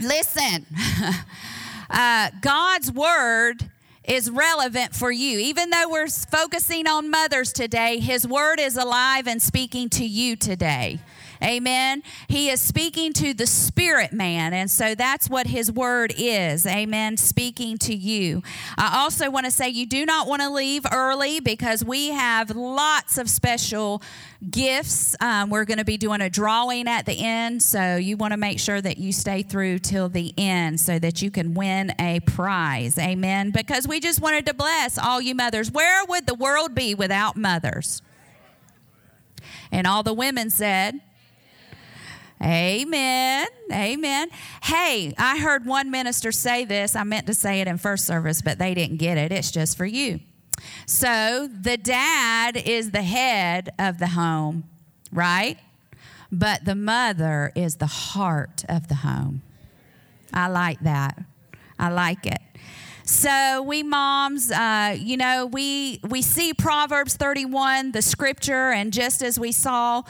Listen, uh, God's word is relevant for you. Even though we're focusing on mothers today, His word is alive and speaking to you today. Amen. He is speaking to the spirit man. And so that's what his word is. Amen. Speaking to you. I also want to say you do not want to leave early because we have lots of special gifts. Um, we're going to be doing a drawing at the end. So you want to make sure that you stay through till the end so that you can win a prize. Amen. Because we just wanted to bless all you mothers. Where would the world be without mothers? And all the women said, Amen. Amen. Hey, I heard one minister say this. I meant to say it in first service, but they didn't get it. It's just for you. So the dad is the head of the home, right? But the mother is the heart of the home. I like that. I like it. So we moms, uh, you know, we we see Proverbs 31, the scripture, and just as we saw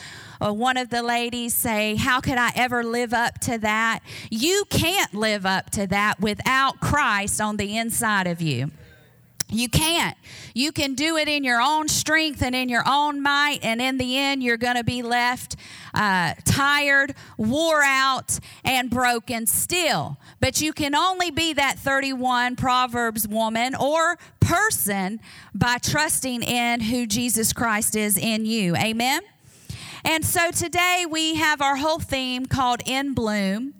one of the ladies say, "How could I ever live up to that?" You can't live up to that without Christ on the inside of you. You can't. You can do it in your own strength and in your own might, and in the end, you're going to be left uh, tired, wore out, and broken still. But you can only be that 31 Proverbs woman or person by trusting in who Jesus Christ is in you. Amen? And so today we have our whole theme called In Bloom.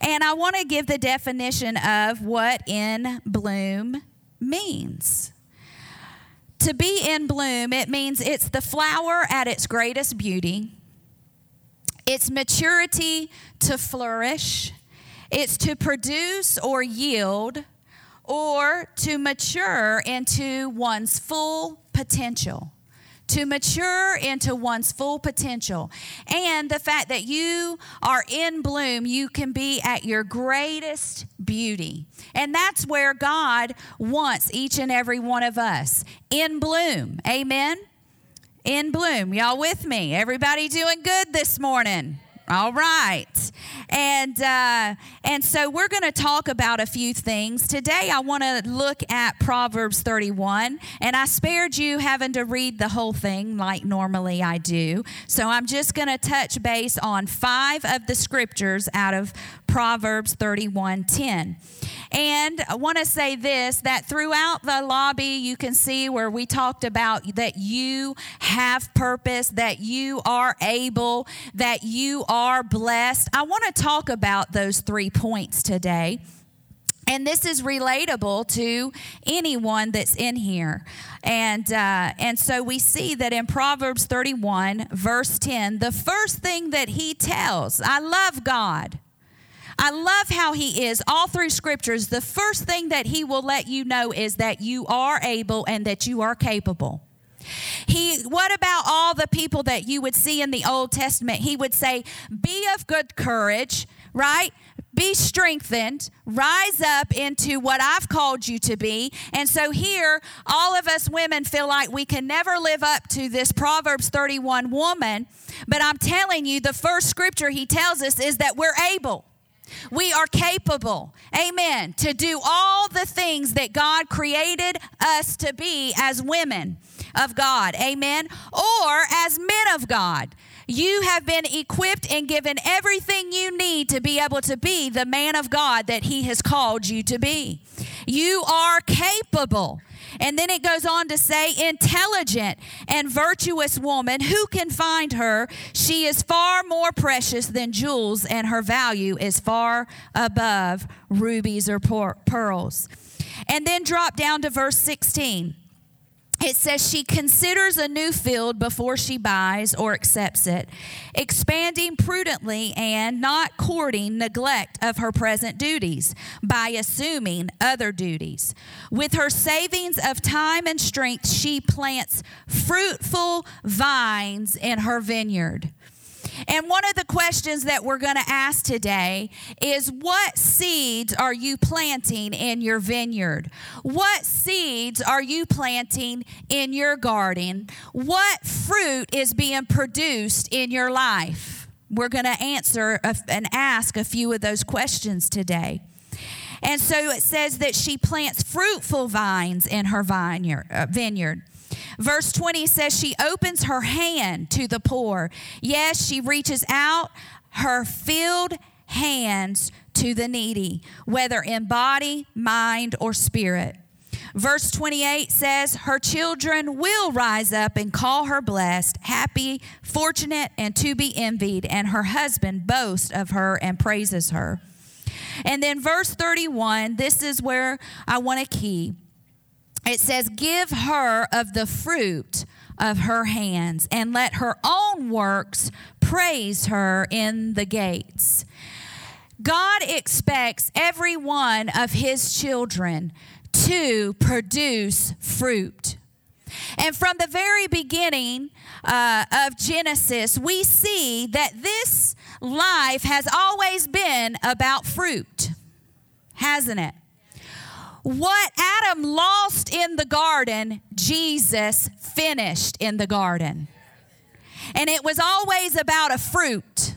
And I want to give the definition of what in bloom means. To be in bloom, it means it's the flower at its greatest beauty, it's maturity to flourish, it's to produce or yield, or to mature into one's full potential to mature into one's full potential. And the fact that you are in bloom, you can be at your greatest beauty. And that's where God wants each and every one of us in bloom. Amen. In bloom. Y'all with me? Everybody doing good this morning? All right. And uh, and so we're going to talk about a few things. Today I want to look at Proverbs 31 and I spared you having to read the whole thing like normally I do. So I'm just going to touch base on 5 of the scriptures out of Proverbs 31:10. And I want to say this that throughout the lobby you can see where we talked about that you have purpose, that you are able, that you are blessed. I want to talk about those three points today. And this is relatable to anyone that's in here. And, uh, and so we see that in Proverbs 31, verse 10, the first thing that he tells, I love God. I love how he is all through scriptures. The first thing that he will let you know is that you are able and that you are capable. He what about all the people that you would see in the Old Testament? He would say, "Be of good courage," right? Be strengthened, rise up into what I've called you to be. And so here, all of us women feel like we can never live up to this Proverbs 31 woman. But I'm telling you, the first scripture he tells us is that we're able. We are capable, amen, to do all the things that God created us to be as women of God. Amen. Or as men of God. You have been equipped and given everything you need to be able to be the man of God that He has called you to be. You are capable. And then it goes on to say, intelligent and virtuous woman, who can find her? She is far more precious than jewels, and her value is far above rubies or pearls. And then drop down to verse 16 it says she considers a new field before she buys or accepts it, expanding prudently and not courting neglect of her present duties by assuming other duties. With her savings of time and strength, she plants fruitful vines in her vineyard. And one of the questions that we're going to ask today is what seeds are you planting in your vineyard? What seeds are you planting in your garden? What fruit is being produced in your life? we're going to answer and ask a few of those questions today. And so it says that she plants fruitful vines in her vineyard. Uh, Verse 20 says she opens her hand to the poor. Yes, she reaches out her filled hands to the needy, whether in body, mind, or spirit. Verse 28 says, Her children will rise up and call her blessed, happy, fortunate, and to be envied, and her husband boasts of her and praises her. And then verse 31, this is where I want to key. It says, Give her of the fruit of her hands, and let her own works praise her in the gates. God expects every one of his children to produce fruit. And from the very beginning uh, of Genesis, we see that this life has always been about fruit, hasn't it? What Adam lost in the garden, Jesus finished in the garden. And it was always about a fruit.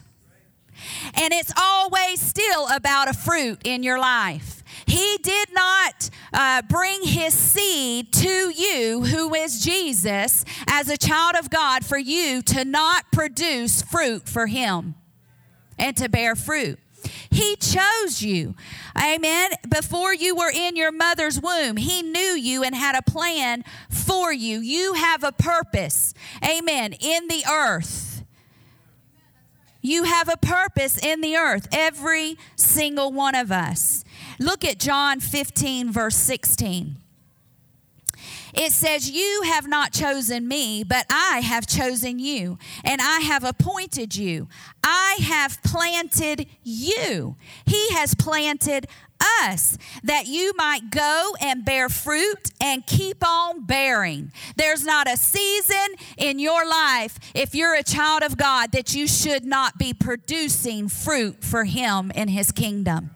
And it's always still about a fruit in your life. He did not uh, bring his seed to you, who is Jesus, as a child of God, for you to not produce fruit for him and to bear fruit. He chose you. Amen. Before you were in your mother's womb, He knew you and had a plan for you. You have a purpose. Amen. In the earth. You have a purpose in the earth, every single one of us. Look at John 15, verse 16. It says, You have not chosen me, but I have chosen you, and I have appointed you. I have planted you. He has planted us that you might go and bear fruit and keep on bearing. There's not a season in your life, if you're a child of God, that you should not be producing fruit for Him in His kingdom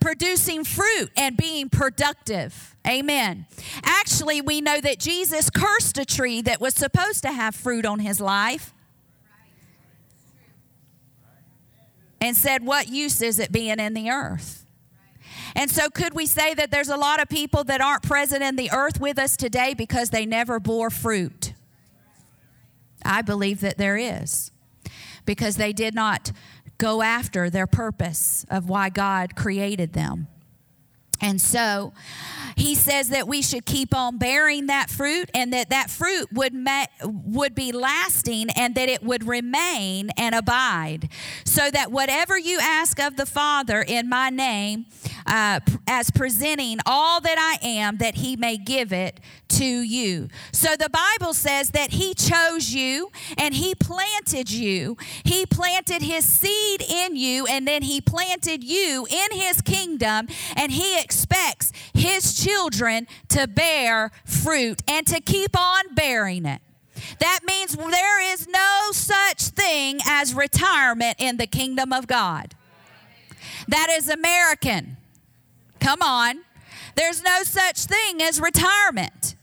producing fruit and being productive. Amen. Actually, we know that Jesus cursed a tree that was supposed to have fruit on his life and said, What use is it being in the earth? And so, could we say that there's a lot of people that aren't present in the earth with us today because they never bore fruit? I believe that there is because they did not go after their purpose of why God created them. And so he says that we should keep on bearing that fruit and that that fruit would ma- would be lasting and that it would remain and abide. So that whatever you ask of the Father in my name uh, as presenting all that I am that he may give it to you. So the Bible says that he chose you and he planted you. He planted his seed in you and then he planted you in his kingdom and he expects his children to bear fruit and to keep on bearing it. That means there is no such thing as retirement in the kingdom of God. That is American. Come on. There's no such thing as retirement.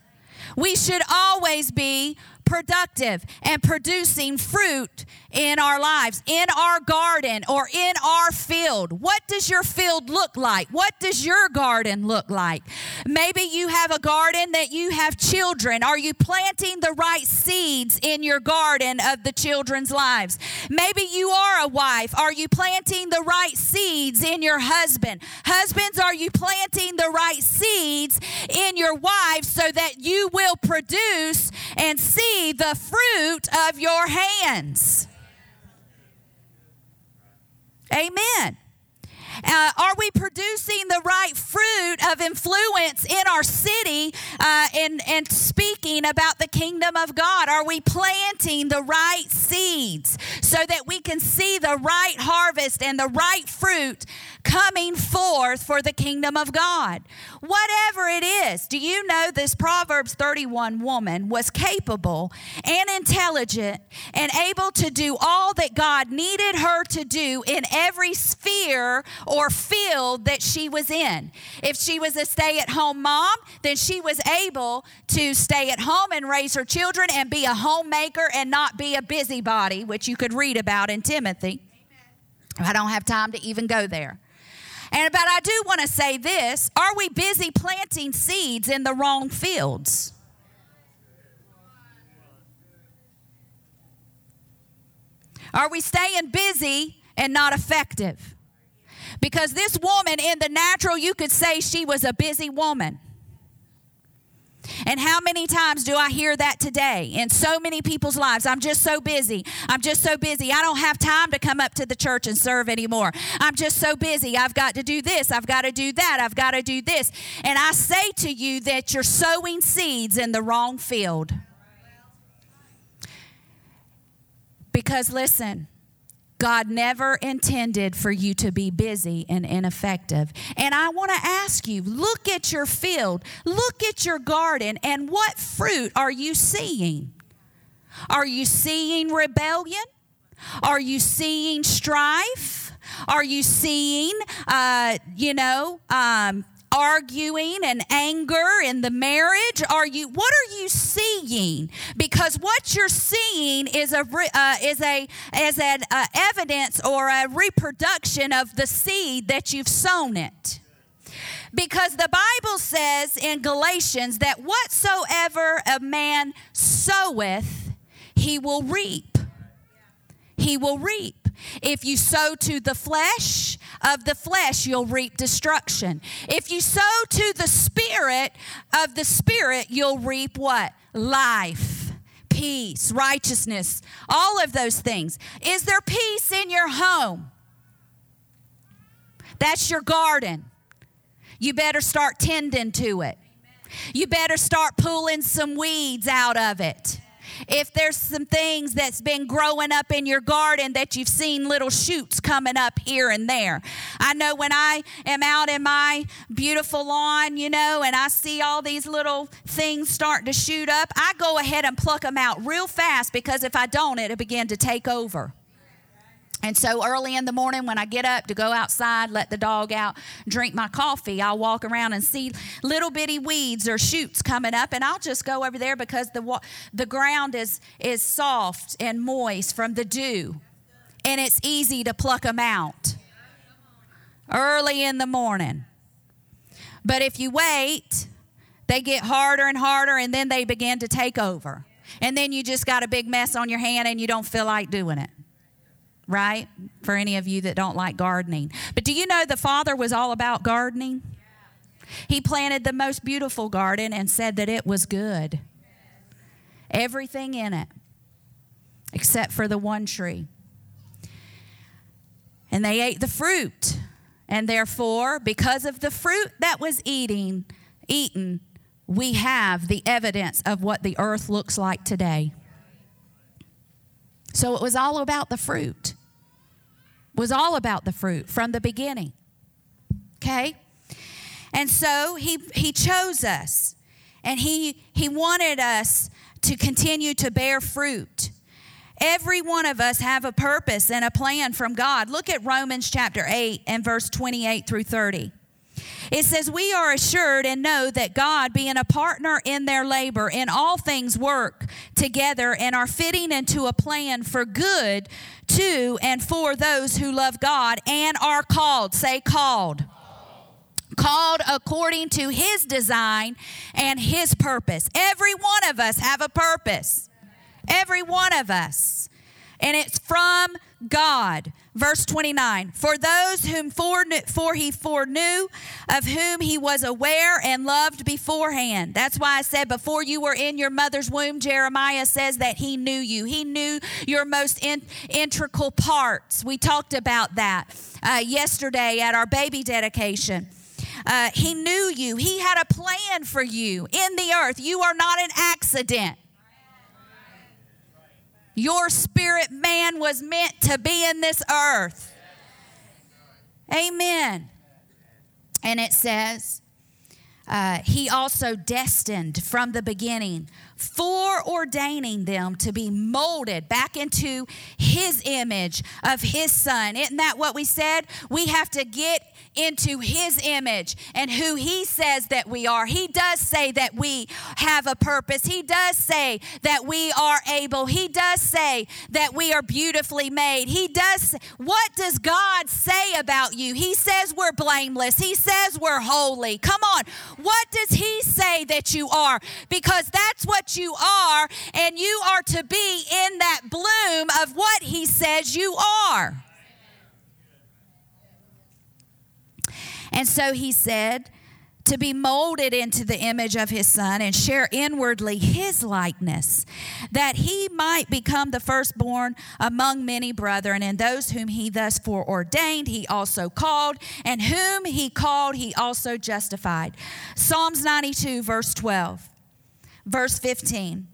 We should always be productive and producing fruit in our lives, in our garden or in our field. What does your field look like? What does your garden look like? Maybe you have a garden that you have children. Are you planting the right seeds in your garden of the children's lives? Maybe you are a wife. Are you planting the right seeds in your husband? Husbands, are you planting the right seeds in your wives so that you will produce and see the fruit of your hands? Amen. Uh, are we producing the right fruit of influence in our city uh, and, and speaking about the kingdom of God? Are we planting the right seeds so that we can see the right harvest and the right fruit coming forth for the kingdom of God? Whatever it is, do you know this Proverbs 31 woman was capable and intelligent and able to do all that God needed her to do in every sphere or field that she was in. If she was a stay at home mom, then she was able to stay at home and raise her children and be a homemaker and not be a busybody, which you could read about in Timothy. I don't have time to even go there. And but I do want to say this, are we busy planting seeds in the wrong fields? Are we staying busy and not effective? Because this woman in the natural, you could say she was a busy woman. And how many times do I hear that today in so many people's lives? I'm just so busy. I'm just so busy. I don't have time to come up to the church and serve anymore. I'm just so busy. I've got to do this. I've got to do that. I've got to do this. And I say to you that you're sowing seeds in the wrong field. Because listen, God never intended for you to be busy and ineffective. And I want to ask you look at your field, look at your garden, and what fruit are you seeing? Are you seeing rebellion? Are you seeing strife? Are you seeing, uh, you know, um, arguing and anger in the marriage? Are you what are you seeing? Because what you're seeing is a uh, is a is an uh, evidence or a reproduction of the seed that you've sown it. Because the Bible says in Galatians that whatsoever a man soweth, he will reap. He will reap. If you sow to the flesh, of the flesh, you'll reap destruction. If you sow to the spirit of the spirit, you'll reap what? Life, peace, righteousness, all of those things. Is there peace in your home? That's your garden. You better start tending to it. You better start pulling some weeds out of it if there's some things that's been growing up in your garden that you've seen little shoots coming up here and there. I know when I am out in my beautiful lawn, you know, and I see all these little things starting to shoot up, I go ahead and pluck them out real fast because if I don't, it'll begin to take over. And so early in the morning, when I get up to go outside, let the dog out, drink my coffee, I'll walk around and see little bitty weeds or shoots coming up, and I'll just go over there because the the ground is is soft and moist from the dew, and it's easy to pluck them out early in the morning. But if you wait, they get harder and harder, and then they begin to take over, and then you just got a big mess on your hand, and you don't feel like doing it right? For any of you that don't like gardening. But do you know the Father was all about gardening? He planted the most beautiful garden and said that it was good. Everything in it, except for the one tree. And they ate the fruit. And therefore, because of the fruit that was eating, eaten, we have the evidence of what the earth looks like today. So it was all about the fruit. Was all about the fruit from the beginning. Okay? And so he he chose us and he he wanted us to continue to bear fruit. Every one of us have a purpose and a plan from God. Look at Romans chapter 8 and verse 28 through 30. It says, We are assured and know that God, being a partner in their labor, in all things work together and are fitting into a plan for good to and for those who love God and are called. Say, called called according to his design and his purpose. Every one of us have a purpose. Every one of us. And it's from God. Verse 29 For those whom for he foreknew, of whom he was aware and loved beforehand. That's why I said, Before you were in your mother's womb, Jeremiah says that he knew you. He knew your most in, integral parts. We talked about that uh, yesterday at our baby dedication. Uh, he knew you. He had a plan for you in the earth. You are not an accident. Your spirit man was meant to be in this earth. Amen. And it says, uh, he also destined from the beginning, foreordaining them to be molded back into his image of his son. Isn't that what we said? We have to get into his image and who he says that we are. He does say that we have a purpose. He does say that we are able. He does say that we are beautifully made. He does. What does God say about you? He says we're blameless. He says we're holy. Come on. What does he say that you are? Because that's what you are, and you are to be in that bloom of what he says you are. And so he said, to be molded into the image of his son and share inwardly his likeness, that he might become the firstborn among many brethren. And those whom he thus foreordained, he also called, and whom he called, he also justified. Psalms 92, verse 12, verse 15.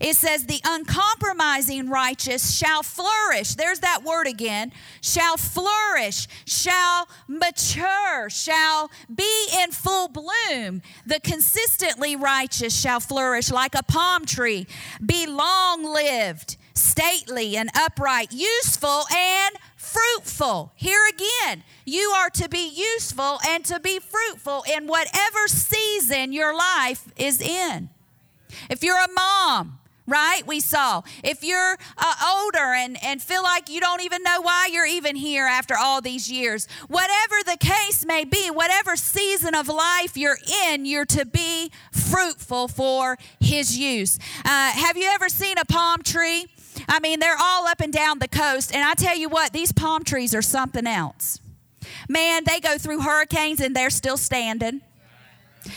It says, The uncompromising righteous shall flourish. There's that word again. Shall flourish, shall mature, shall be in full bloom. The consistently righteous shall flourish like a palm tree, be long lived, stately and upright, useful and fruitful. Here again, you are to be useful and to be fruitful in whatever season your life is in. If you're a mom, right? We saw. If you're uh, older and, and feel like you don't even know why you're even here after all these years, whatever the case may be, whatever season of life you're in, you're to be fruitful for His use. Uh, have you ever seen a palm tree? I mean, they're all up and down the coast, and I tell you what, these palm trees are something else. Man, they go through hurricanes and they're still standing.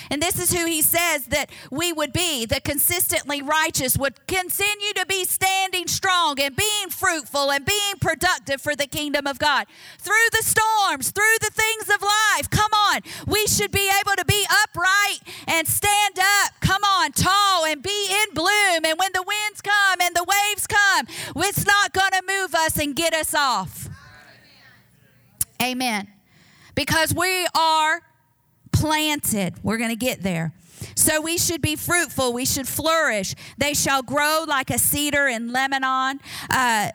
And this is who he says that we would be, the consistently righteous would continue to be standing strong and being fruitful and being productive for the kingdom of God. Through the storms, through the things of life, come on, we should be able to be upright and stand up, come on, tall and be in bloom. And when the winds come and the waves come, it's not going to move us and get us off. Amen. Because we are planted. We're going to get there. So we should be fruitful. We should flourish. They shall grow like a cedar in Lebanon. Uh,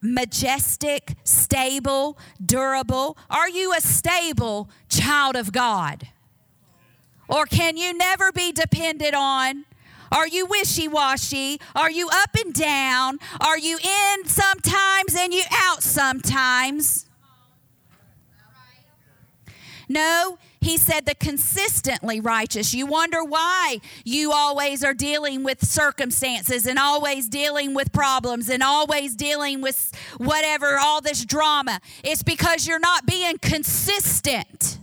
majestic, stable, durable. Are you a stable child of God? Or can you never be depended on? Are you wishy washy? Are you up and down? Are you in sometimes and you out sometimes? No, he said the consistently righteous. You wonder why you always are dealing with circumstances and always dealing with problems and always dealing with whatever, all this drama. It's because you're not being consistent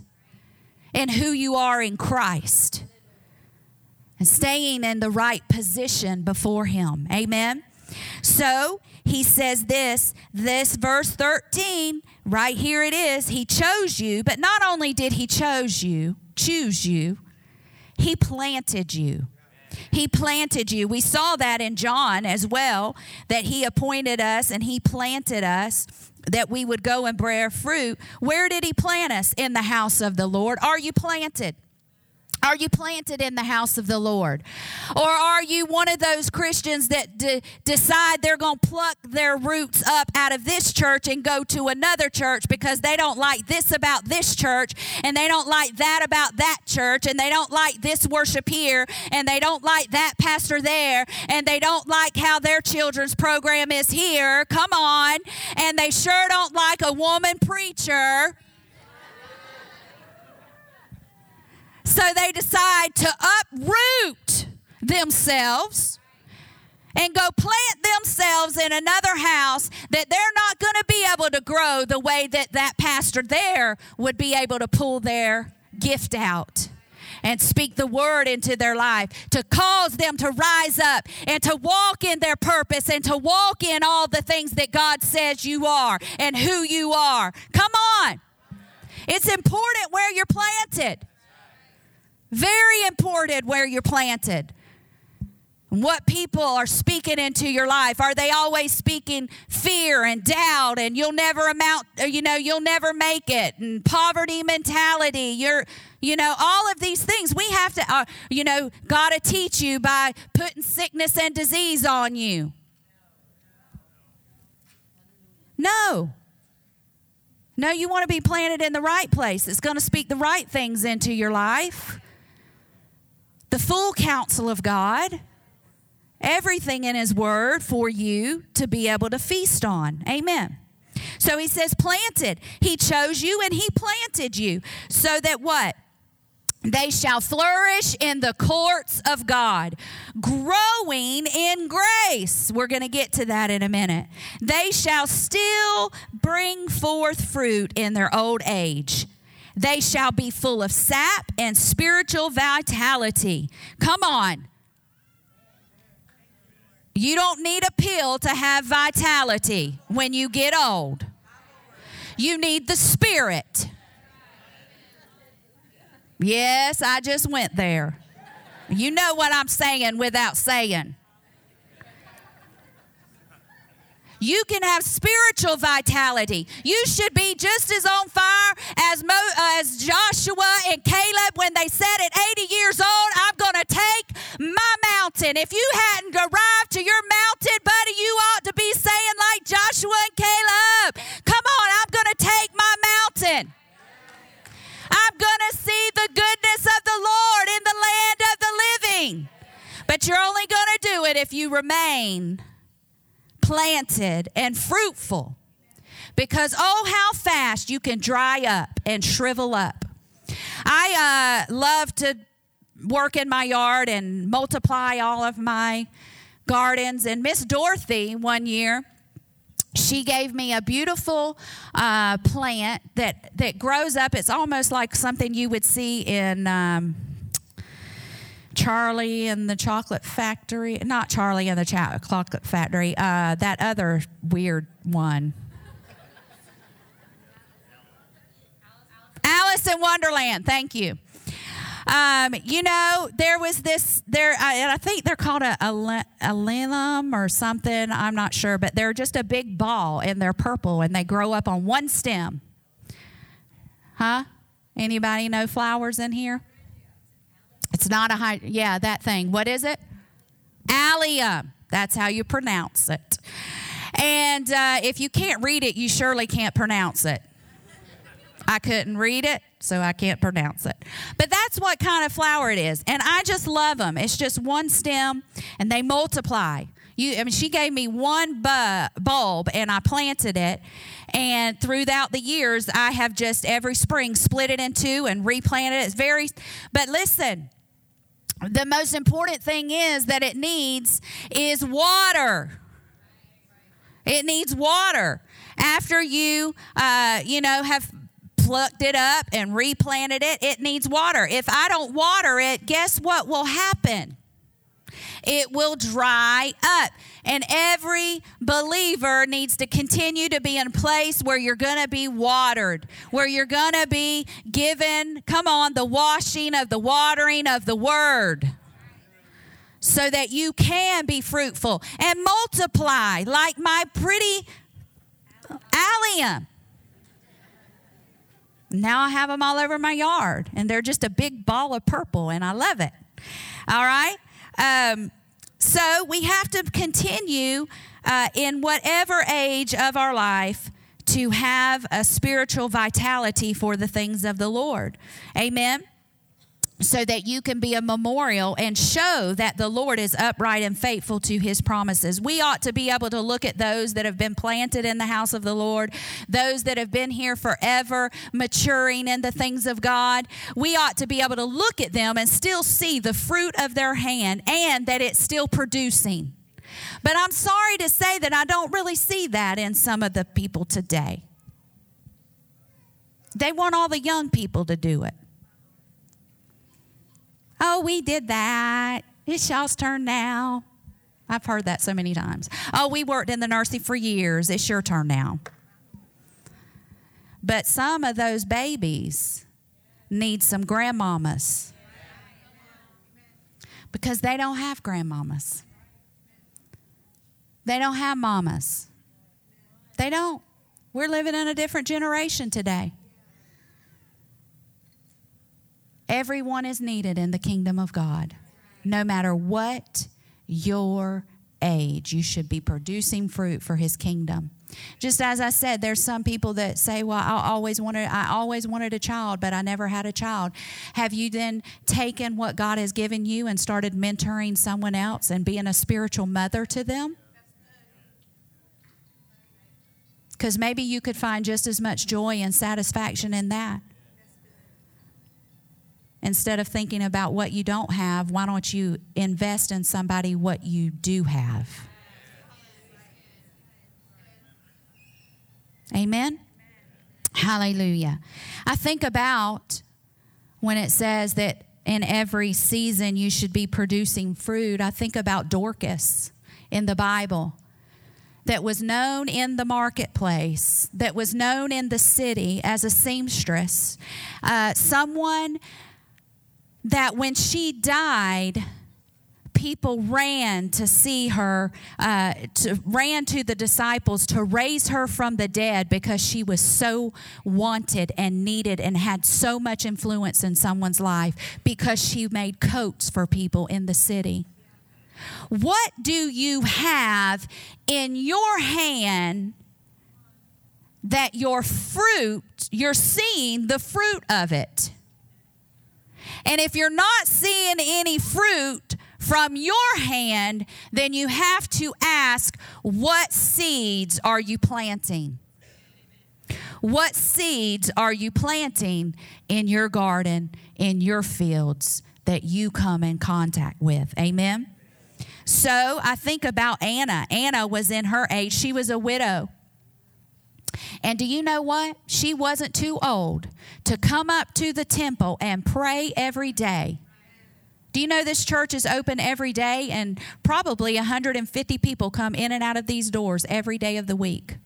in who you are in Christ and staying in the right position before Him. Amen. So he says this, this verse 13, right here it is. He chose you, but not only did he chose you, choose you, he planted you. He planted you. We saw that in John as well, that he appointed us and he planted us that we would go and bear fruit. Where did he plant us? In the house of the Lord. Are you planted? Are you planted in the house of the Lord? Or are you one of those Christians that de- decide they're going to pluck their roots up out of this church and go to another church because they don't like this about this church and they don't like that about that church and they don't like this worship here and they don't like that pastor there and they don't like how their children's program is here? Come on. And they sure don't like a woman preacher So they decide to uproot themselves and go plant themselves in another house that they're not going to be able to grow the way that that pastor there would be able to pull their gift out and speak the word into their life to cause them to rise up and to walk in their purpose and to walk in all the things that God says you are and who you are. Come on. It's important where you're planted. Very important where you're planted. And what people are speaking into your life. Are they always speaking fear and doubt and you'll never amount you know you'll never make it and poverty mentality. You're you know all of these things. We have to uh, you know god to teach you by putting sickness and disease on you. No. No you want to be planted in the right place. It's going to speak the right things into your life the full counsel of god everything in His Word for you to be able to feast on. Amen. So He says, planted. He chose you and He planted you so that what? They shall flourish in the courts of God, growing in grace. We're going to get to that in a minute. They shall still bring forth fruit in their old age. They shall be full of sap and spiritual vitality. Come on. You don't need a pill to have vitality when you get old. You need the Spirit. Yes, I just went there. You know what I'm saying without saying. You can have spiritual vitality. You should be just as on fire as, Mo, uh, as Joshua and Caleb when they said at 80 years old, I'm going to take my mountain. If you hadn't arrived to your mountain, buddy, you ought to be saying like Joshua and Caleb, come on, I'm going to take my mountain. I'm going to see the goodness of the Lord in the land of the living. But you're only going to do it if you remain planted and fruitful. Because, oh, how fast you can dry up and shrivel up. I uh, love to work in my yard and multiply all of my gardens. And Miss Dorothy, one year, she gave me a beautiful uh, plant that, that grows up. It's almost like something you would see in. Um, Charlie and the Chocolate Factory, not Charlie and the Chocolate Factory, uh, that other weird one. Alice in Wonderland, thank you. Um, you know, there was this there, uh, and I think they're called a, a, a or something. I'm not sure, but they're just a big ball and they're purple and they grow up on one stem. Huh? Anybody know flowers in here? It's not a high, yeah, that thing. What is it? Allium. That's how you pronounce it. And uh, if you can't read it, you surely can't pronounce it. I couldn't read it, so I can't pronounce it. But that's what kind of flower it is. And I just love them. It's just one stem and they multiply. You, I mean, she gave me one bu- bulb and I planted it. And throughout the years, I have just every spring split it in two and replanted it. It's very, but listen, the most important thing is that it needs is water. It needs water. After you, uh, you know, have plucked it up and replanted it, it needs water. If I don't water it, guess what will happen? It will dry up. And every believer needs to continue to be in a place where you're going to be watered, where you're going to be given, come on, the washing of the watering of the word so that you can be fruitful and multiply like my pretty allium. Now I have them all over my yard, and they're just a big ball of purple, and I love it. All right? Um, so we have to continue uh, in whatever age of our life to have a spiritual vitality for the things of the Lord. Amen so that you can be a memorial and show that the Lord is upright and faithful to his promises. We ought to be able to look at those that have been planted in the house of the Lord, those that have been here forever, maturing in the things of God. We ought to be able to look at them and still see the fruit of their hand and that it's still producing. But I'm sorry to say that I don't really see that in some of the people today. They want all the young people to do it. Oh, we did that. It's y'all's turn now. I've heard that so many times. Oh, we worked in the nursery for years. It's your turn now. But some of those babies need some grandmamas. because they don't have grandmamas. They don't have mamas. They don't. We're living in a different generation today. Everyone is needed in the kingdom of God. No matter what your age, you should be producing fruit for his kingdom. Just as I said, there's some people that say, "Well, I always wanted I always wanted a child, but I never had a child." Have you then taken what God has given you and started mentoring someone else and being a spiritual mother to them? Cuz maybe you could find just as much joy and satisfaction in that. Instead of thinking about what you don't have, why don't you invest in somebody what you do have? Amen? Hallelujah. I think about when it says that in every season you should be producing fruit, I think about Dorcas in the Bible that was known in the marketplace, that was known in the city as a seamstress, uh, someone that when she died, people ran to see her, uh, to, ran to the disciples to raise her from the dead because she was so wanted and needed and had so much influence in someone's life because she made coats for people in the city. What do you have in your hand that your fruit, you're seeing the fruit of it? And if you're not seeing any fruit, from your hand, then you have to ask, what seeds are you planting? What seeds are you planting in your garden, in your fields that you come in contact with? Amen. So I think about Anna. Anna was in her age, she was a widow. And do you know what? She wasn't too old to come up to the temple and pray every day do you know this church is open every day and probably 150 people come in and out of these doors every day of the week?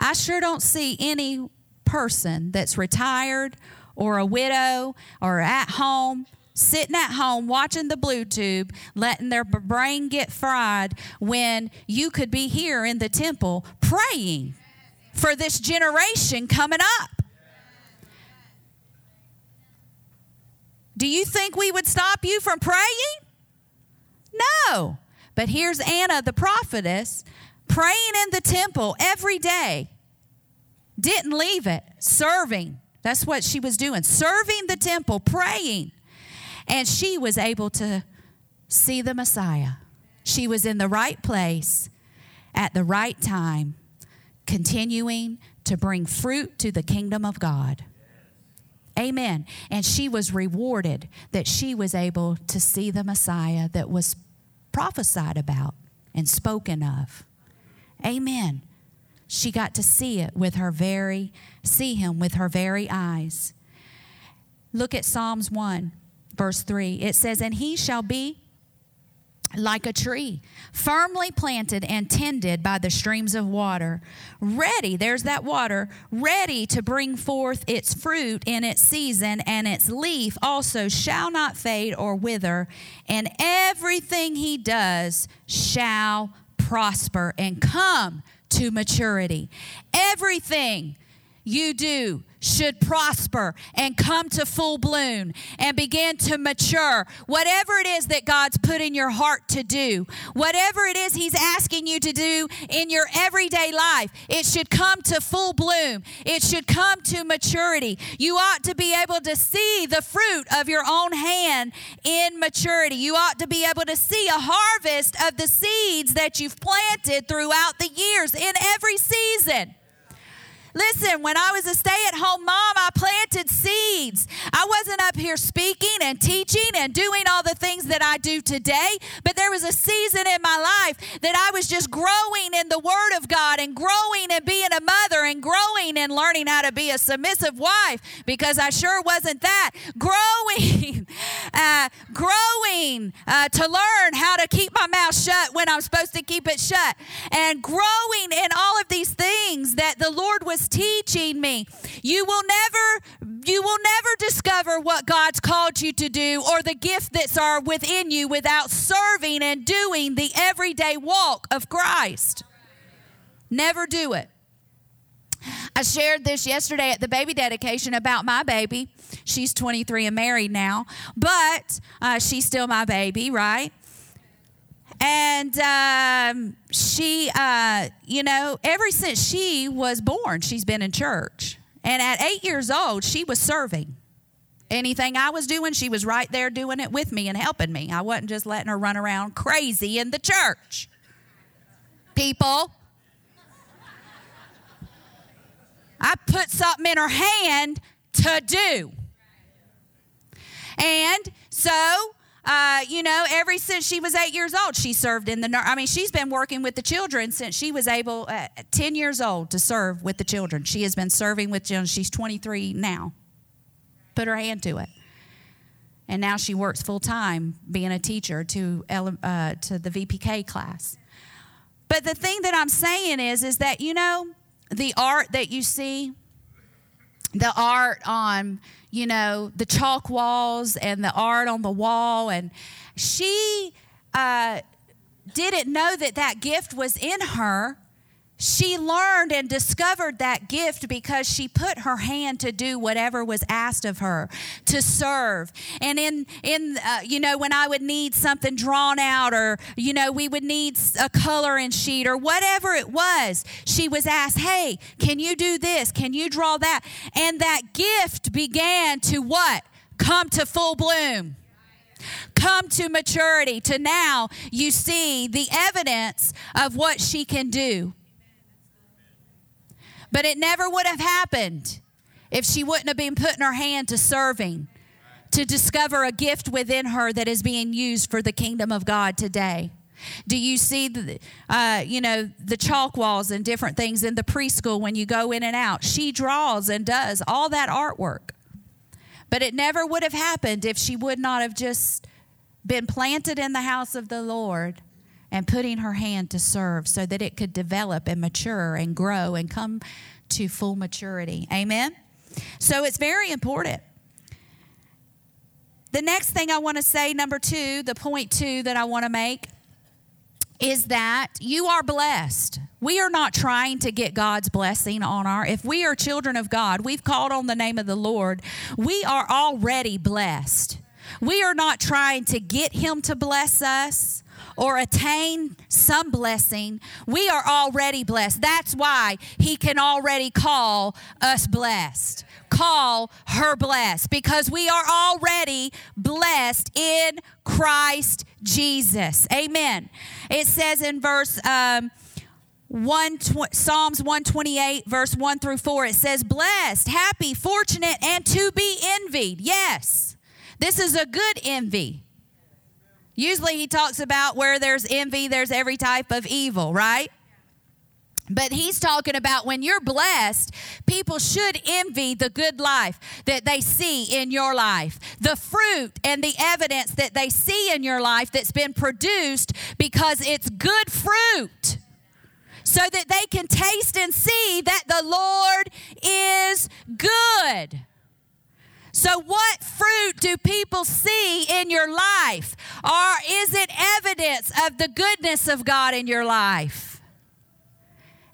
I sure don't see any person that's retired or a widow or at home sitting at home watching the blue tube, letting their brain get fried when you could be here in the temple praying for this generation coming up. Do you think we would stop you from praying? No. But here's Anna, the prophetess, praying in the temple every day. Didn't leave it, serving. That's what she was doing, serving the temple, praying. And she was able to see the Messiah. She was in the right place at the right time, continuing to bring fruit to the kingdom of God. Amen. And she was rewarded that she was able to see the Messiah that was prophesied about and spoken of. Amen. She got to see it with her very, see him with her very eyes. Look at Psalms 1, verse 3. It says, And he shall be like a tree, firmly planted and tended by the streams of water, ready, there's that water, ready to bring forth its fruit in its season, and its leaf also shall not fade or wither, and everything he does shall prosper and come to maturity. Everything you do should prosper and come to full bloom and begin to mature. Whatever it is that God's put in your heart to do, whatever it is He's asking you to do in your everyday life, it should come to full bloom. It should come to maturity. You ought to be able to see the fruit of your own hand in maturity. You ought to be able to see a harvest of the seeds that you've planted throughout the years in every season. Listen, when I was a stay at home mom, I planted seeds. I wasn't up here speaking and teaching and doing all the things that I do today, but there was a season in my life that I was just growing in the Word of God and growing and being a mother and growing and learning how to be a submissive wife because I sure wasn't that. Growing, uh, growing uh, to learn how to keep my mouth shut when I'm supposed to keep it shut, and growing in all of these things that the Lord was teaching me. You will never You will never discover what God's called you to do or the gift that's are within you without serving and doing the everyday walk of Christ. Never do it. I shared this yesterday at the baby dedication about my baby. She's 23 and married now, but uh, she's still my baby, right? And um, she, uh, you know, ever since she was born, she's been in church. And at eight years old, she was serving. Anything I was doing, she was right there doing it with me and helping me. I wasn't just letting her run around crazy in the church. People, I put something in her hand to do. And so, uh, you know, ever since she was eight years old, she served in the. I mean, she's been working with the children since she was able, uh, ten years old, to serve with the children. She has been serving with children. She's 23 now. Put her hand to it, and now she works full time being a teacher to uh, to the VPK class. But the thing that I'm saying is, is that you know, the art that you see, the art on, you know, the chalk walls and the art on the wall. And she uh, didn't know that that gift was in her she learned and discovered that gift because she put her hand to do whatever was asked of her to serve. And in in uh, you know when i would need something drawn out or you know we would need a coloring sheet or whatever it was she was asked hey can you do this? Can you draw that? And that gift began to what? Come to full bloom. Come to maturity. To now you see the evidence of what she can do but it never would have happened if she wouldn't have been putting her hand to serving, to discover a gift within her that is being used for the kingdom of God today. Do you see the, uh, you know, the chalk walls and different things in the preschool when you go in and out? She draws and does all that artwork. But it never would have happened if she would not have just been planted in the house of the Lord and putting her hand to serve so that it could develop and mature and grow and come to full maturity. Amen? So it's very important. The next thing I want to say, number two, the point two that I want to make, is that you are blessed. We are not trying to get God's blessing on our, if we are children of God, we've called on the name of the Lord, we are already blessed. We are not trying to get Him to bless us or attain some blessing, we are already blessed. That's why he can already call us blessed. Call her blessed because we are already blessed in Christ Jesus. Amen. It says in verse um, one Psalms 128 verse 1 through 4 it says blessed, happy, fortunate and to be envied. Yes. This is a good envy. Usually he talks about where there's envy, there's every type of evil, right? But he's talking about when you're blessed, people should envy the good life that they see in your life, the fruit and the evidence that they see in your life that's been produced because it's good fruit. So that they can taste and see that the Lord is good. So, what fruit do people see in your life? Or is it evidence of the goodness of God in your life?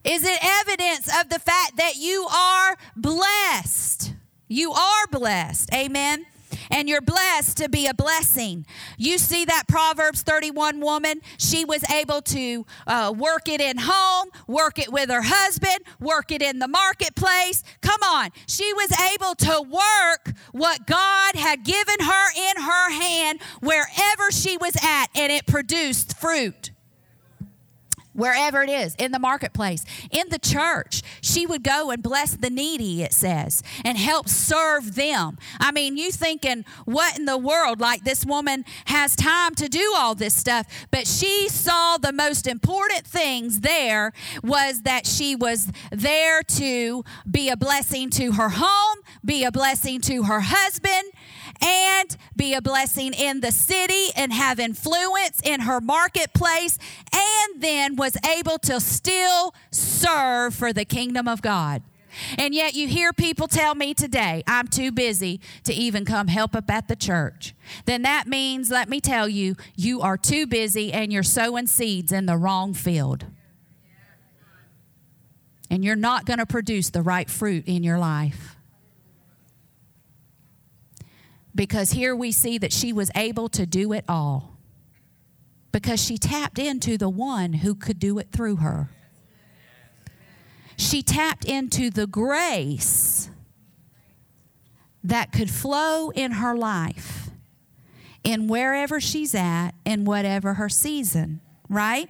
Is it evidence of the fact that you are blessed? You are blessed. Amen and you're blessed to be a blessing. You see that Proverbs 31 woman, she was able to uh, work it in home, work it with her husband, work it in the marketplace. Come on. She was able to work what God had given her in her hand wherever she was at, and it produced fruit wherever it is, in the marketplace, in the church. She would go and bless the needy, it says, and help serve them. I mean, you thinking, what in the world? Like this woman has time to do all this stuff, but she saw the most important things there was that she was there to be a blessing to her home, be a blessing to her husband, and be a blessing in the city and have influence in her marketplace, and then was able to still serve for the kingdom of God. And yet you hear people tell me today, I'm too busy to even come help up at the church. Then that means, let me tell you, you are too busy and you're sowing seeds in the wrong field. And you're not going to produce the right fruit in your life. Because here we see that she was able to do it all because she tapped into the one who could do it through her. She tapped into the grace that could flow in her life in wherever she's at in whatever her season, right?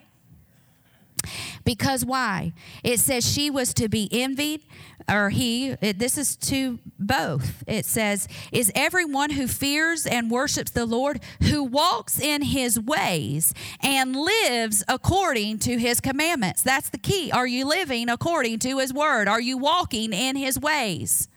Because why? It says she was to be envied, or he, it, this is to both. It says, Is everyone who fears and worships the Lord, who walks in his ways and lives according to his commandments? That's the key. Are you living according to his word? Are you walking in his ways?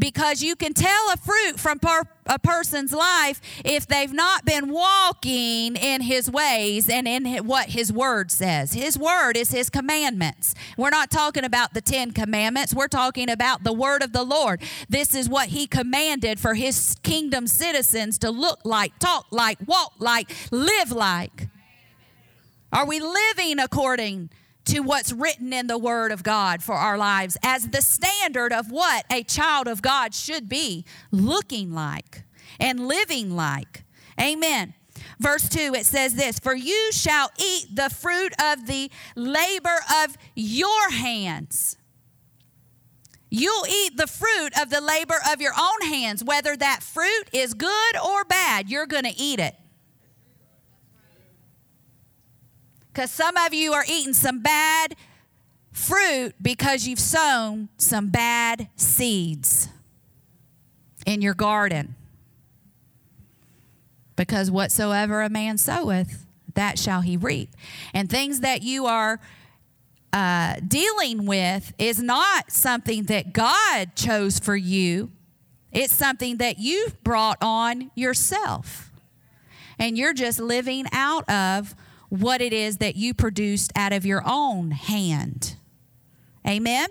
Because you can tell a fruit from per, a person's life if they've not been walking in his ways and in what his word says. His word is his commandments. We're not talking about the 10 commandments, we're talking about the word of the Lord. This is what he commanded for his kingdom citizens to look like, talk like, walk like, live like. Are we living according to what's written in the Word of God for our lives as the standard of what a child of God should be looking like and living like. Amen. Verse 2, it says this For you shall eat the fruit of the labor of your hands. You'll eat the fruit of the labor of your own hands, whether that fruit is good or bad, you're going to eat it. Because some of you are eating some bad fruit because you've sown some bad seeds in your garden. Because whatsoever a man soweth, that shall he reap. And things that you are uh, dealing with is not something that God chose for you, it's something that you've brought on yourself. And you're just living out of what it is that you produced out of your own hand. Amen.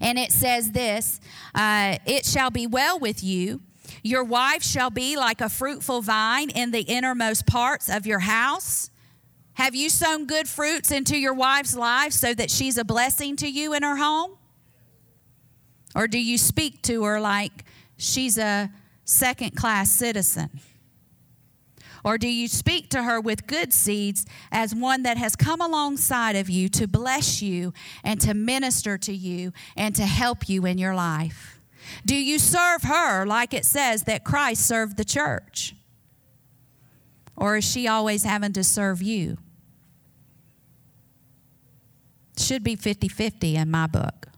And it says this uh, It shall be well with you. Your wife shall be like a fruitful vine in the innermost parts of your house. Have you sown good fruits into your wife's life so that she's a blessing to you in her home? Or do you speak to her like she's a second class citizen? Or do you speak to her with good seeds as one that has come alongside of you to bless you and to minister to you and to help you in your life? Do you serve her like it says that Christ served the church? Or is she always having to serve you? Should be 50 50 in my book.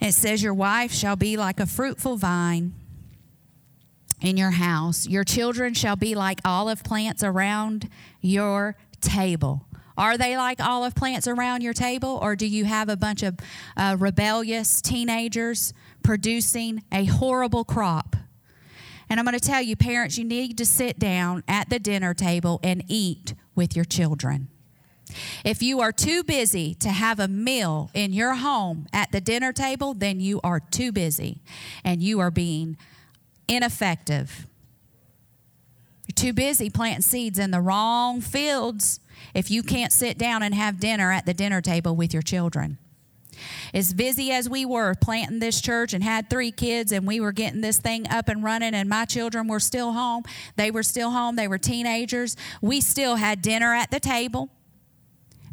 It says, Your wife shall be like a fruitful vine in your house. Your children shall be like olive plants around your table. Are they like olive plants around your table, or do you have a bunch of uh, rebellious teenagers producing a horrible crop? And I'm going to tell you, parents, you need to sit down at the dinner table and eat with your children. If you are too busy to have a meal in your home at the dinner table, then you are too busy and you are being ineffective. You're too busy planting seeds in the wrong fields if you can't sit down and have dinner at the dinner table with your children. As busy as we were planting this church and had three kids, and we were getting this thing up and running, and my children were still home, they were still home, they were teenagers, we still had dinner at the table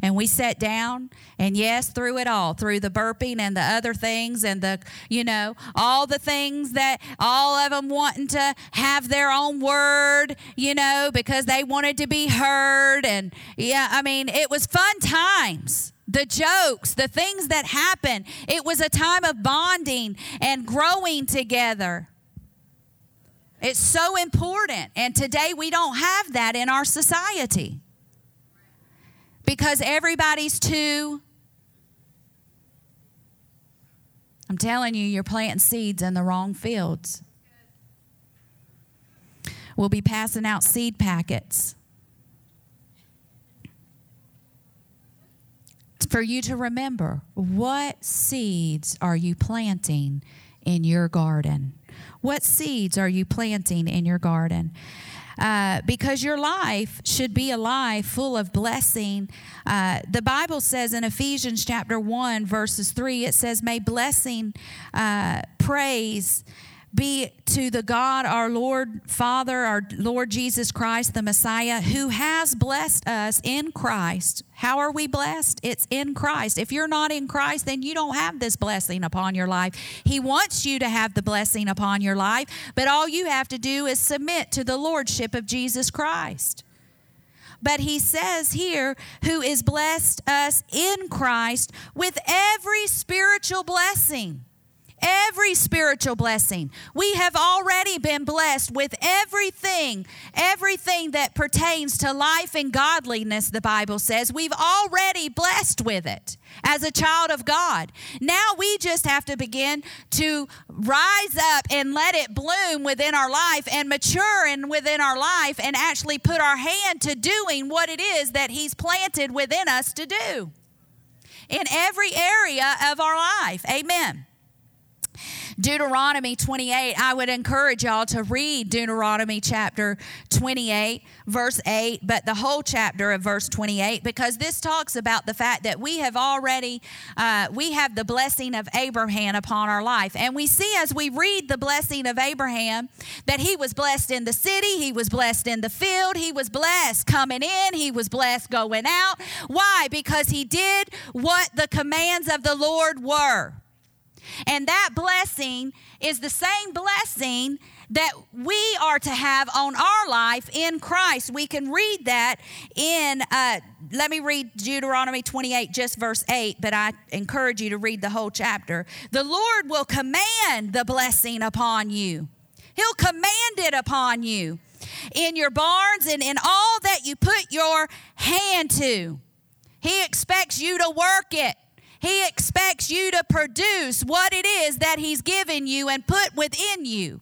and we sat down and yes through it all through the burping and the other things and the you know all the things that all of them wanting to have their own word you know because they wanted to be heard and yeah i mean it was fun times the jokes, the things that happened. It was a time of bonding and growing together. It's so important. And today we don't have that in our society because everybody's too. I'm telling you, you're planting seeds in the wrong fields. We'll be passing out seed packets. for you to remember what seeds are you planting in your garden? What seeds are you planting in your garden? Uh, because your life should be a life full of blessing. Uh, the Bible says in Ephesians chapter 1, verses 3, it says, May blessing, uh, praise, be to the God, our Lord, Father, our Lord Jesus Christ, the Messiah, who has blessed us in Christ. How are we blessed? It's in Christ. If you're not in Christ, then you don't have this blessing upon your life. He wants you to have the blessing upon your life, but all you have to do is submit to the Lordship of Jesus Christ. But he says here, who is blessed us in Christ with every spiritual blessing every spiritual blessing. We have already been blessed with everything, everything that pertains to life and godliness, the Bible says. We've already blessed with it as a child of God. Now we just have to begin to rise up and let it bloom within our life and mature and within our life and actually put our hand to doing what it is that He's planted within us to do in every area of our life. Amen. Deuteronomy 28, I would encourage y'all to read Deuteronomy chapter 28, verse 8, but the whole chapter of verse 28, because this talks about the fact that we have already, uh, we have the blessing of Abraham upon our life. And we see as we read the blessing of Abraham that he was blessed in the city, he was blessed in the field, he was blessed coming in, he was blessed going out. Why? Because he did what the commands of the Lord were. And that blessing is the same blessing that we are to have on our life in Christ. We can read that in, uh, let me read Deuteronomy 28, just verse 8, but I encourage you to read the whole chapter. The Lord will command the blessing upon you, He'll command it upon you in your barns and in all that you put your hand to. He expects you to work it. He expects you to produce what it is that He's given you and put within you.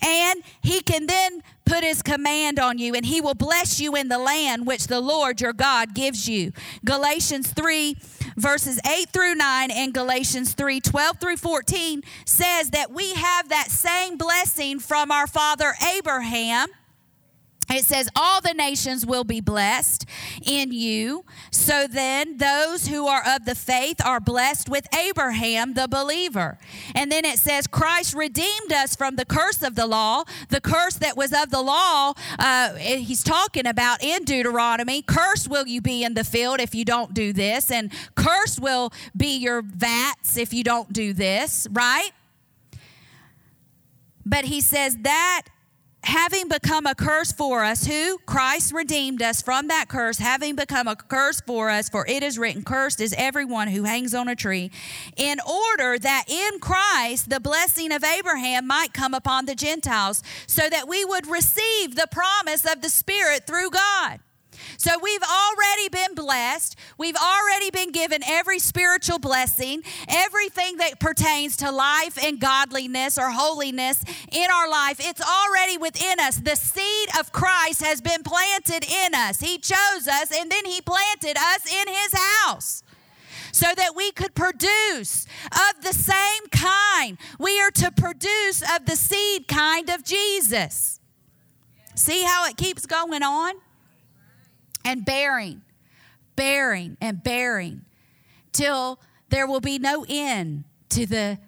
And He can then put His command on you, and He will bless you in the land which the Lord your God gives you. Galatians 3 verses 8 through 9 and Galatians 3 12 through 14 says that we have that same blessing from our father Abraham it says, All the nations will be blessed in you. So then, those who are of the faith are blessed with Abraham, the believer. And then it says, Christ redeemed us from the curse of the law. The curse that was of the law, uh, he's talking about in Deuteronomy. Cursed will you be in the field if you don't do this, and cursed will be your vats if you don't do this, right? But he says that having become a curse for us, who Christ redeemed us from that curse, having become a curse for us, for it is written, Cursed is everyone who hangs on a tree, in order that in Christ the blessing of Abraham might come upon the Gentiles, so that we would receive the promise of the Spirit through God. So we've already been blessed. We've already been given every spiritual blessing, everything that pertains to life and godliness or holiness in our life. It's already within us. The seed of Christ has been planted in us. He chose us and then He planted us in His house so that we could produce of the same kind. We are to produce of the seed kind of Jesus. See how it keeps going on? And bearing, bearing, and bearing till there will be no end to the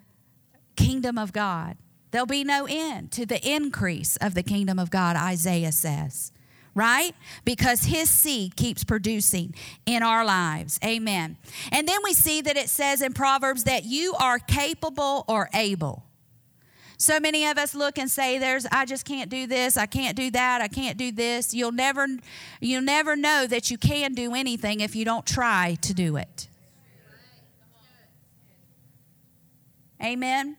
kingdom of God. There'll be no end to the increase of the kingdom of God, Isaiah says, right? Because his seed keeps producing in our lives. Amen. And then we see that it says in Proverbs that you are capable or able. So many of us look and say, "There's, I just can't do this. I can't do that. I can't do this." You'll never, you'll never know that you can do anything if you don't try to do it. Amen.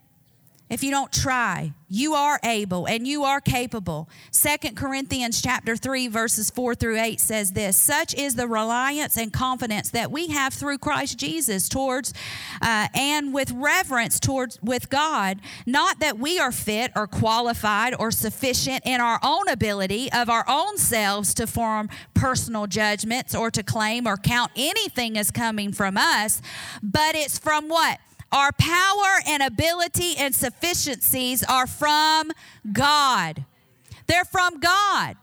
If you don't try you are able and you are capable. Second corinthians chapter 3 verses 4 through 8 says this such is the reliance and confidence that we have through christ jesus towards uh, and with reverence towards with god not that we are fit or qualified or sufficient in our own ability of our own selves to form personal judgments or to claim or count anything as coming from us but it's from what our power and ability and sufficiencies are from God. They're from God.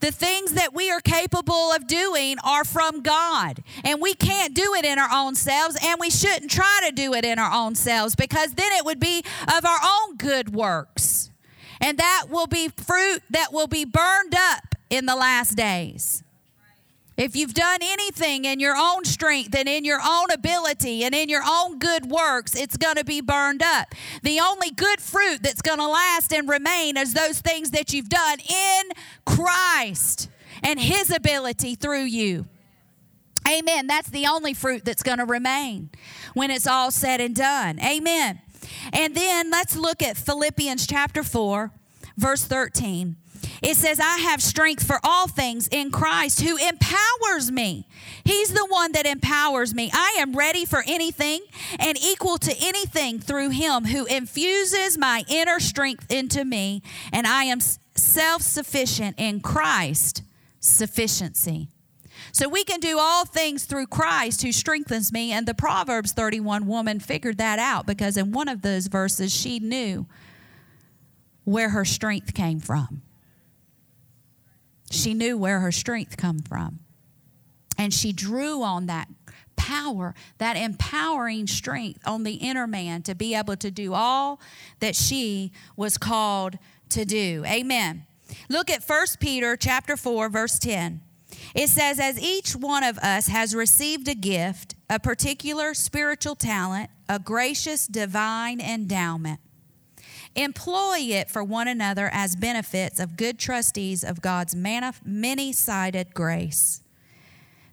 The things that we are capable of doing are from God. And we can't do it in our own selves, and we shouldn't try to do it in our own selves because then it would be of our own good works. And that will be fruit that will be burned up in the last days. If you've done anything in your own strength and in your own ability and in your own good works, it's going to be burned up. The only good fruit that's going to last and remain is those things that you've done in Christ and His ability through you. Amen. That's the only fruit that's going to remain when it's all said and done. Amen. And then let's look at Philippians chapter 4, verse 13. It says, I have strength for all things in Christ who empowers me. He's the one that empowers me. I am ready for anything and equal to anything through Him who infuses my inner strength into me, and I am self sufficient in Christ sufficiency. So we can do all things through Christ who strengthens me. And the Proverbs 31 woman figured that out because in one of those verses she knew where her strength came from. She knew where her strength come from. And she drew on that power, that empowering strength on the inner man to be able to do all that she was called to do. Amen. Look at 1 Peter chapter 4 verse 10. It says as each one of us has received a gift, a particular spiritual talent, a gracious divine endowment, Employ it for one another as benefits of good trustees of God's many sided grace.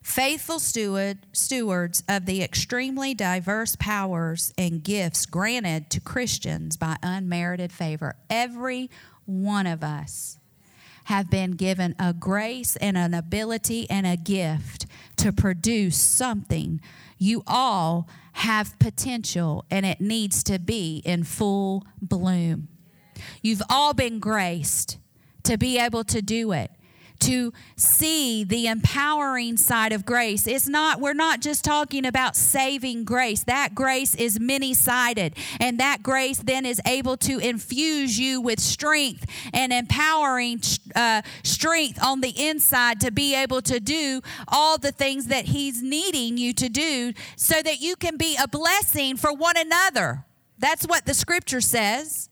Faithful steward, stewards of the extremely diverse powers and gifts granted to Christians by unmerited favor. Every one of us have been given a grace and an ability and a gift to produce something. You all have potential and it needs to be in full bloom. You've all been graced to be able to do it to see the empowering side of grace. It's not, we're not just talking about saving grace. That grace is many sided, and that grace then is able to infuse you with strength and empowering uh, strength on the inside to be able to do all the things that He's needing you to do so that you can be a blessing for one another. That's what the scripture says.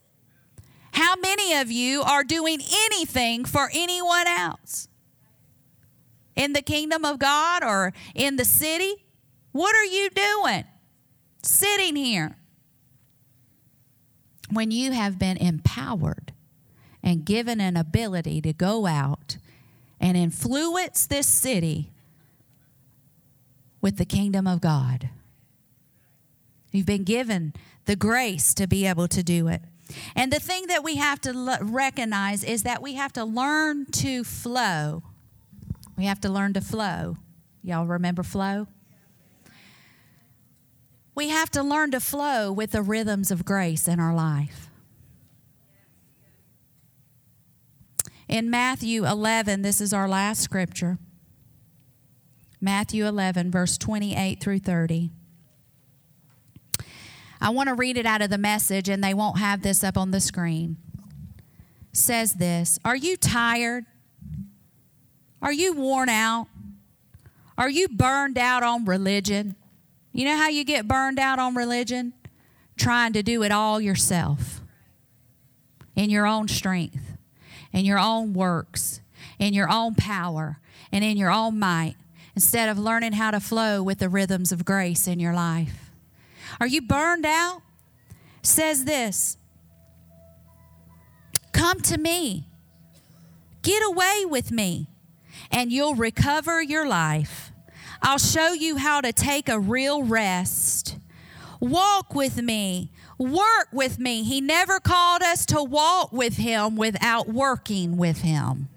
How many of you are doing anything for anyone else? In the kingdom of God or in the city? What are you doing? Sitting here. When you have been empowered and given an ability to go out and influence this city with the kingdom of God. You've been given the grace to be able to do it. And the thing that we have to l- recognize is that we have to learn to flow. We have to learn to flow. Y'all remember flow? We have to learn to flow with the rhythms of grace in our life. In Matthew 11, this is our last scripture. Matthew 11, verse 28 through 30. I want to read it out of the message, and they won't have this up on the screen. Says this Are you tired? Are you worn out? Are you burned out on religion? You know how you get burned out on religion? Trying to do it all yourself in your own strength, in your own works, in your own power, and in your own might, instead of learning how to flow with the rhythms of grace in your life. Are you burned out? Says this Come to me, get away with me, and you'll recover your life. I'll show you how to take a real rest. Walk with me work with me. He never called us to walk with Him without working with Him.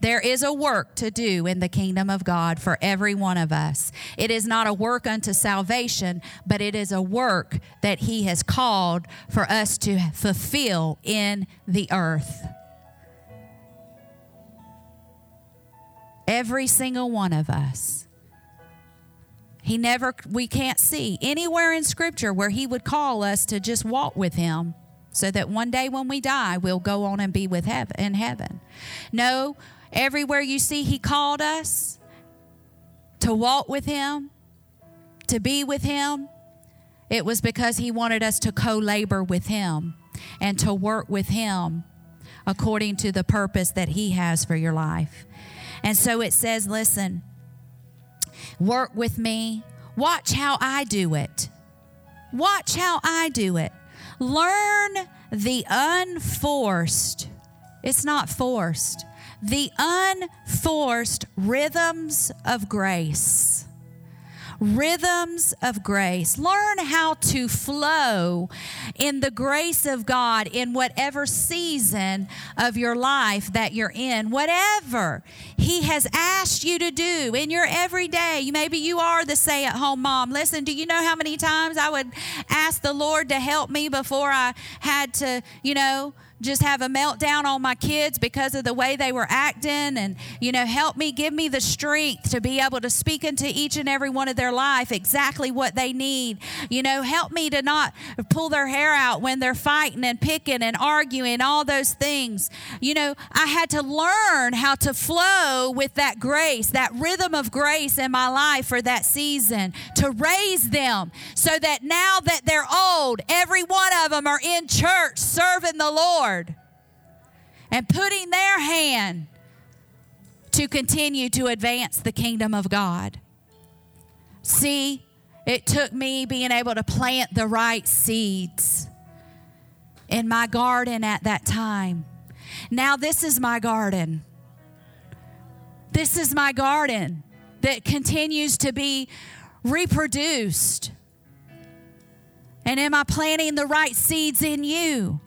There is a work to do in the kingdom of God for every one of us. It is not a work unto salvation, but it is a work that He has called for us to fulfill in the earth. Every single one of us. He never, we can't see anywhere in Scripture where He would call us to just walk with Him so that one day when we die, we'll go on and be with heaven in heaven. No, everywhere you see He called us to walk with Him, to be with Him, it was because He wanted us to co labor with Him and to work with Him according to the purpose that He has for your life. And so it says, listen, Work with me. Watch how I do it. Watch how I do it. Learn the unforced, it's not forced, the unforced rhythms of grace rhythms of grace. Learn how to flow in the grace of God in whatever season of your life that you're in, whatever He has asked you to do in your everyday. Maybe you are the stay at home mom. Listen, do you know how many times I would ask the Lord to help me before I had to, you know, just have a meltdown on my kids because of the way they were acting and you know help me give me the strength to be able to speak into each and every one of their life exactly what they need. You know help me to not pull their hair out when they're fighting and picking and arguing all those things. You know i had to learn how to flow with that grace that rhythm of grace in my life for that season to raise them so that now that they're old every one of them are in church serving the lord Lord and putting their hand to continue to advance the kingdom of God. See, it took me being able to plant the right seeds in my garden at that time. Now, this is my garden. This is my garden that continues to be reproduced. And am I planting the right seeds in you?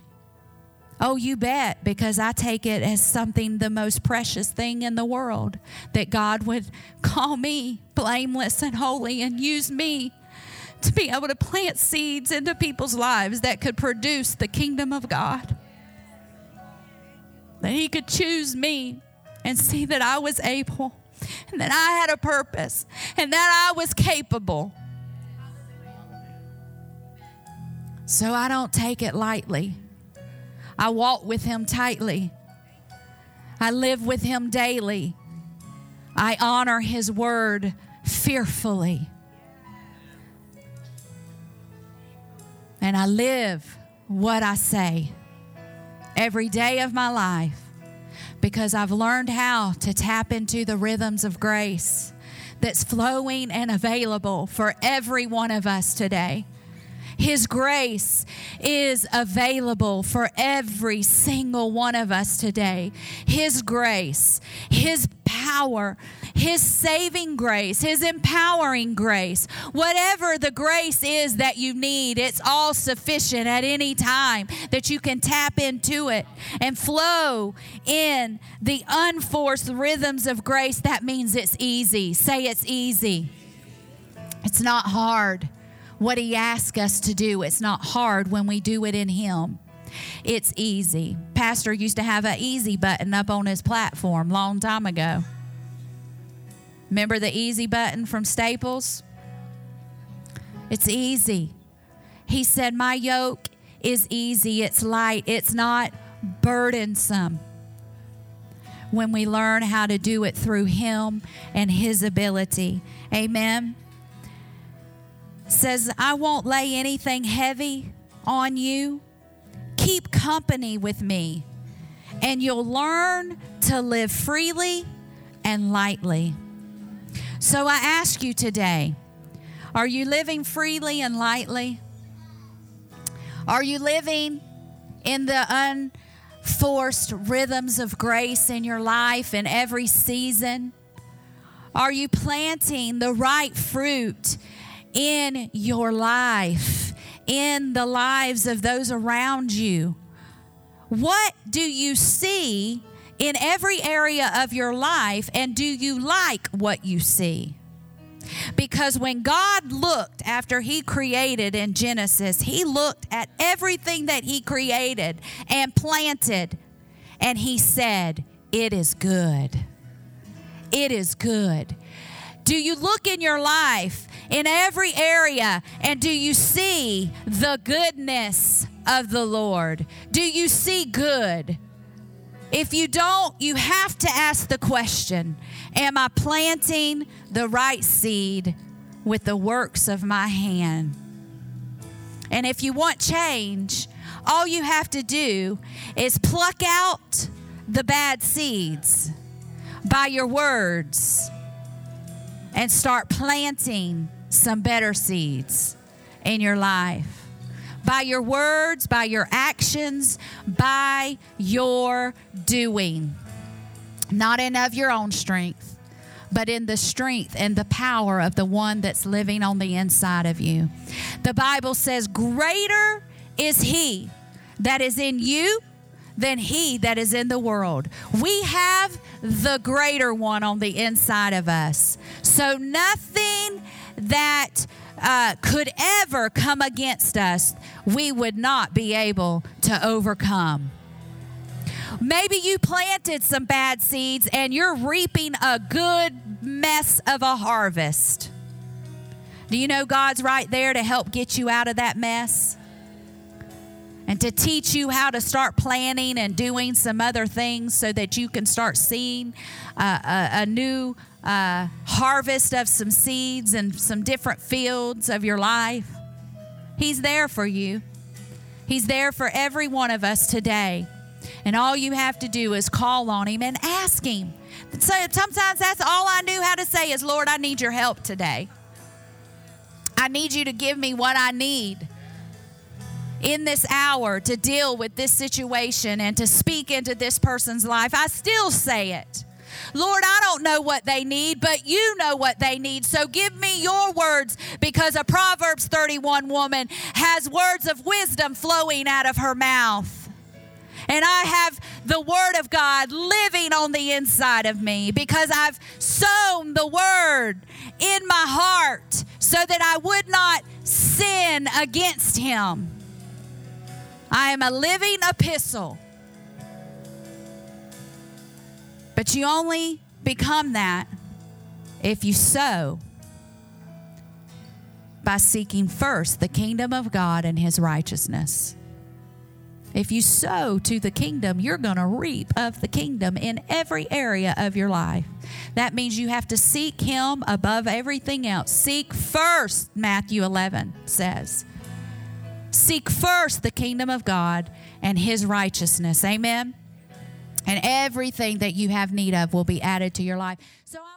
Oh, you bet, because I take it as something the most precious thing in the world that God would call me blameless and holy and use me to be able to plant seeds into people's lives that could produce the kingdom of God. That He could choose me and see that I was able and that I had a purpose and that I was capable. So I don't take it lightly. I walk with Him tightly. I live with Him daily. I honor His word fearfully. And I live what I say every day of my life because I've learned how to tap into the rhythms of grace that's flowing and available for every one of us today. His grace is available for every single one of us today. His grace, His power, His saving grace, His empowering grace, whatever the grace is that you need, it's all sufficient at any time that you can tap into it and flow in the unforced rhythms of grace. That means it's easy. Say it's easy. It's not hard what He asks us to do. It's not hard when we do it in Him. It's easy. Pastor used to have an easy button up on his platform long time ago. Remember the easy button from Staples? It's easy. He said, My yoke is easy, it's light, it's not burdensome. When we learn how to do it through Him and His ability. Amen says, I won't lay anything heavy on you. Keep company with me, and you'll learn to live freely and lightly. So I ask you today are you living freely and lightly? Are you living in the unforced rhythms of grace in your life in every season? Are you planting the right fruit in your life in the lives of those around you? What do you see in every area of your life, and do you like what you see? Because when God looked after He created in Genesis, He looked at everything that He created and planted, and He said, It is good. It is good. Do you look in your life in every area and do you see the goodness of the Lord? Do you see good? If you don't, you have to ask the question Am I planting the right seed with the works of my hand? And if you want change, all you have to do is pluck out the bad seeds by your words and start planting some better seeds in your life by your words, by your actions, by your doing. Not in of your own strength, but in the strength and the power of the one that's living on the inside of you. The Bible says, Greater is he that is in you than he that is in the world. We have the greater one on the inside of us. So nothing that uh, could ever come against us, we would not be able to overcome. Maybe you planted some bad seeds and you're reaping a good mess of a harvest. Do you know God's right there to help get you out of that mess? And to teach you how to start planning and doing some other things so that you can start seeing uh, a, a new uh, harvest of some seeds and some different fields of your life. He's there for you. He's there for every one of us today. And all you have to do is call on Him and ask Him. So sometimes that's all I knew how to say is, Lord, I need your help today. I need you to give me what I need in this hour to deal with this situation and to speak into this person's life. I still say it. Lord, I don't know what they need, but you know what they need. So give me your words because a Proverbs 31 woman has words of wisdom flowing out of her mouth. And I have the Word of God living on the inside of me because I've sown the Word in my heart so that I would not sin against Him. I am a living epistle But you only become that if you sow by seeking first the kingdom of God and his righteousness. If you sow to the kingdom, you're going to reap of the kingdom in every area of your life. That means you have to seek him above everything else. Seek first, Matthew 11 says. Seek first the kingdom of God and his righteousness. Amen and everything that you have need of will be added to your life. So I